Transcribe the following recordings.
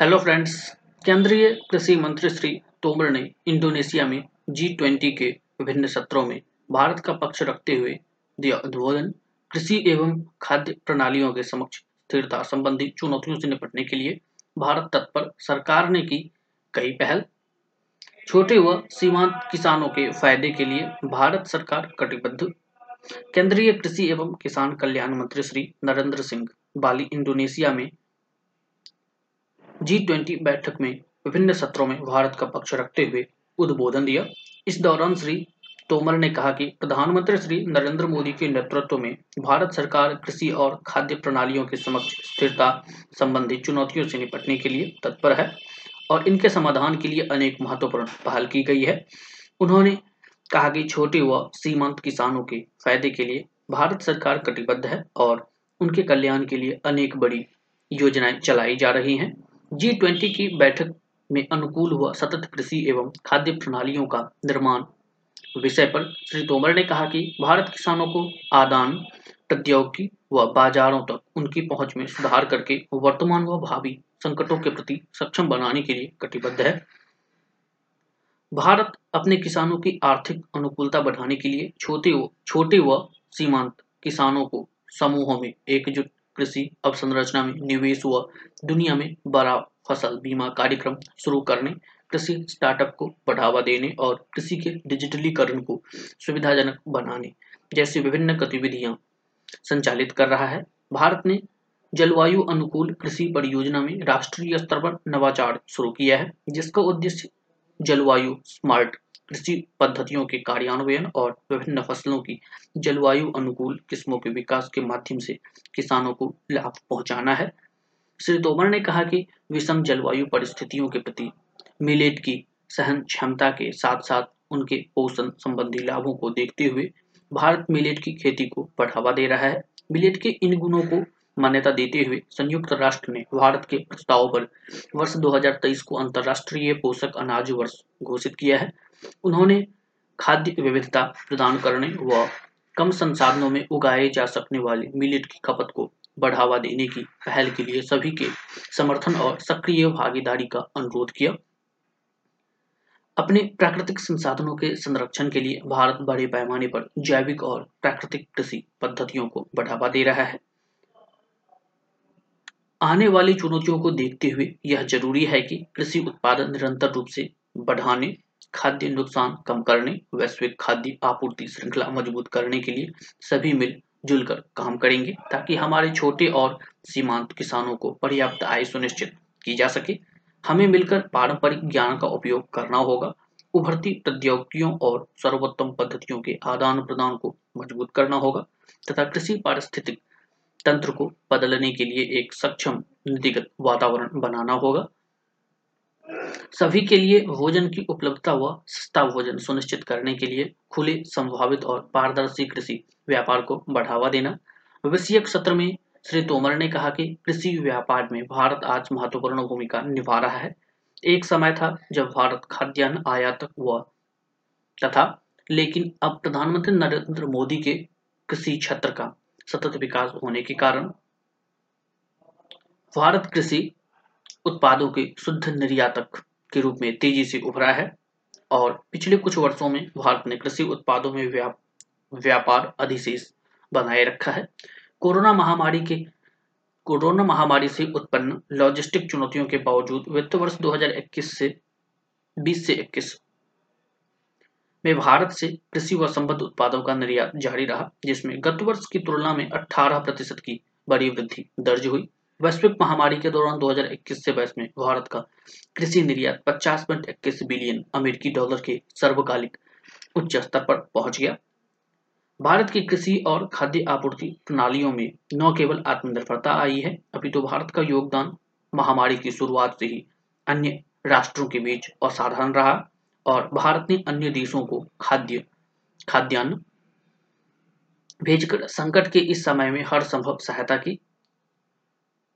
Hello friends केंद्रीय कृषि मंत्री श्री तोमर ने इंडोनेशिया में जी ट्वेंटी के विभिन्न सत्रों में भारत का पक्ष रखते हुए दिया उद्बोधन। कृषि एवं खाद्य प्रणालियों के समक्ष स्थिरता संबंधी चुनौतियों से निपटने के लिए भारत तत्पर सरकार ने की कई पहल। छोटे व सीमांत किसानों के फ़ायदे के लिए भारत सरकार कटिबद्ध। केंद्रीय कृषि एवं किसान कल्याण मंत्री श्री नरेंद्र सिंह बाली इंडोनेशिया में जी ट्वेंटी बैठक में विभिन्न सत्रों में भारत का पक्ष रखते हुए उद्बोधन दिया। इस दौरान श्री तोमर ने कहा कि प्रधानमंत्री श्री नरेंद्र मोदी के नेतृत्व में भारत सरकार कृषि और खाद्य प्रणालियों के समक्ष स्थिरता संबंधी चुनौतियों से निपटने के लिए तत्पर है और इनके समाधान के लिए अनेक महत्वपूर्ण पहल की गई है। उन्होंने कहा कि छोटे व सीमांत किसानों के फ़ायदे के लिए भारत सरकार कटिबद्ध है और उनके कल्याण के लिए अनेक बड़ी योजनाएँ चलाई जा रही हैं। जी ट्वेंटी की बैठक में अनुकूल हुआ सतत कृषि एवं खाद्य प्रणालियों का निर्माण। विषय पर श्री तोमर ने कहा कि भारत किसानों को आदान, प्रौद्योगिकी व बाजारों तक उनकी पहुँच में सुधार करके वर्तमान व भावी संकटों के प्रति सक्षम बनाने के लिए कटिबद्ध है। भारत अपने किसानों की आर्थिक अनुकूलता बढ़ाने के लिए छोटे व छोटे व सीमांत किसानों को समूहों में एकजुट कृषि अवसंरचना में निवेश हुआ। दुनिया में बड़ा फ़सल बीमा कार्यक्रम शुरू करने, कृषि स्टार्टअप को बढ़ावा देने और कृषि के डिजिटलीकरण को सुविधाजनक बनाने जैसी विभिन्न गतिविधियाँ संचालित कर रहा है। भारत ने जलवायु अनुकूल कृषि परियोजना में राष्ट्रीय स्तर पर नवाचार शुरू किया है, जिसका उद्देश्य जलवायु स्मार्ट कृषि पद्धतियों के कार्यान्वयन और विभिन्न फ़सलों की जलवायु अनुकूल किस्मों के विकास के माध्यम से किसानों को लाभ पहुंचाना है। श्री तोमर ने कहा कि विषम जलवायु परिस्थितियों के प्रति मिलेट की सहन क्षमता के साथ साथ उनके पोषण संबंधी लाभों को देखते हुए भारत मिलेट की खेती को बढ़ावा दे रहा है। मिलेट के इन गुणों को मान्यता देते हुए संयुक्त राष्ट्र ने भारत के प्रस्ताव पर वर्ष 2023 को अंतर्राष्ट्रीय पोषक अनाज वर्ष घोषित किया है। उन्होंने खाद्य विविधता प्रदान करने व कम संसाधनों में उगाए जा सकने वाले मिलेट की खपत को बढ़ावा देने की पहल के लिए सभी के समर्थन और सक्रिय भागीदारी का अनुरोध किया। अपने प्राकृतिक संसाधनों के संरक्षण के लिए भारत बड़े पैमाने पर जैविक और प्राकृतिक कृषि पद्धतियों को बढ़ावा दे रहा है। आने वाली चुनौतियों को देखते हुए यह ज़रूरी है कि कृषि उत्पादन निरंतर रूप से बढ़ाने, खाद्य नुकसान कम करने, वैश्विक खाद्य आपूर्ति श्रृंखला मज़बूत करने के लिए सभी मिल जुलकर काम करेंगे ताकि हमारे छोटे और सीमांत किसानों को पर्याप्त आय सुनिश्चित की जा सके। हमें मिलकर पारंपरिक ज्ञान का उपयोग करना होगा, उभरती प्रौद्योगिकियों और सर्वोत्तम पद्धतियों के आदान प्रदान को मज़बूत करना होगा तथा कृषि पारिस्थितिक तंत्र को बदलने के लिए एक सक्षम नीतिगत वातावरण बनाना होगा। सभी के लिए भोजन की उपलब्धता व सस्ता भोजन सुनिश्चित करने के लिए खुले, संभावित और पारदर्शी कृषि व्यापार को बढ़ावा देना। विषयक सत्र में श्री तोमर ने कहा कि कृषि व्यापार में भारत आज महत्वपूर्ण भूमिका निभा रहा है। एक समय था जब भारत खाद्यान्न आयातक हुआ तथा लेकिन अब प्रधानमंत्री नरेंद्र मोदी के कृषि क्षेत्र का सतत विकास होने के कारण भारत कृषि उत्पादों के शुद्ध निर्यातक के रूप में तेज़ी से उभरा है और पिछले कुछ वर्षों में भारत ने कृषि उत्पादों में व्याप, व्यापार अधिशेष बनाए रखा है। कोरोना महामारी के कोरोना महामारी से उत्पन्न लॉजिस्टिक चुनौतियों के बावजूद वित्त वर्ष 2021 से 20 से 21 में भारत से कृषि व संबद्ध उत्पादों का निर्यात जारी रहा, जिसमें गत वर्ष की तुलना में 18 प्रतिशत की बड़ी वृद्धि दर्ज हुई। वैश्विक महामारी के दौरान 2021 से बाईस में भारत का कृषि निर्यात पचास बिलियन अमेरिकी डॉलर के सर्वकालिक उच्च स्तर पर पहुँच गया। भारत की कृषि और खाद्य आपूर्ति प्रणालियों में न केवल आत्मनिर्भरता आई है अभी तो भारत का योगदान महामारी की शुरुआत से ही अन्य राष्ट्रों के बीच असाधारण रहा। और भारत ने अन्य देशों को खाद्य, खाद्यान्न भेजकर संकट के इस समय में हर संभव सहायता की।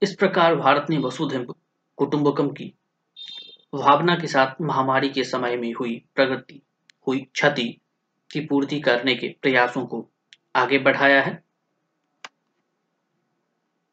इस प्रकार भारत ने वसुधैव कुटुंबकम की भावना के साथ महामारी के समय में हुई प्रगति, हुई क्षति की पूर्ति करने के प्रयासों को आगे बढ़ाया है।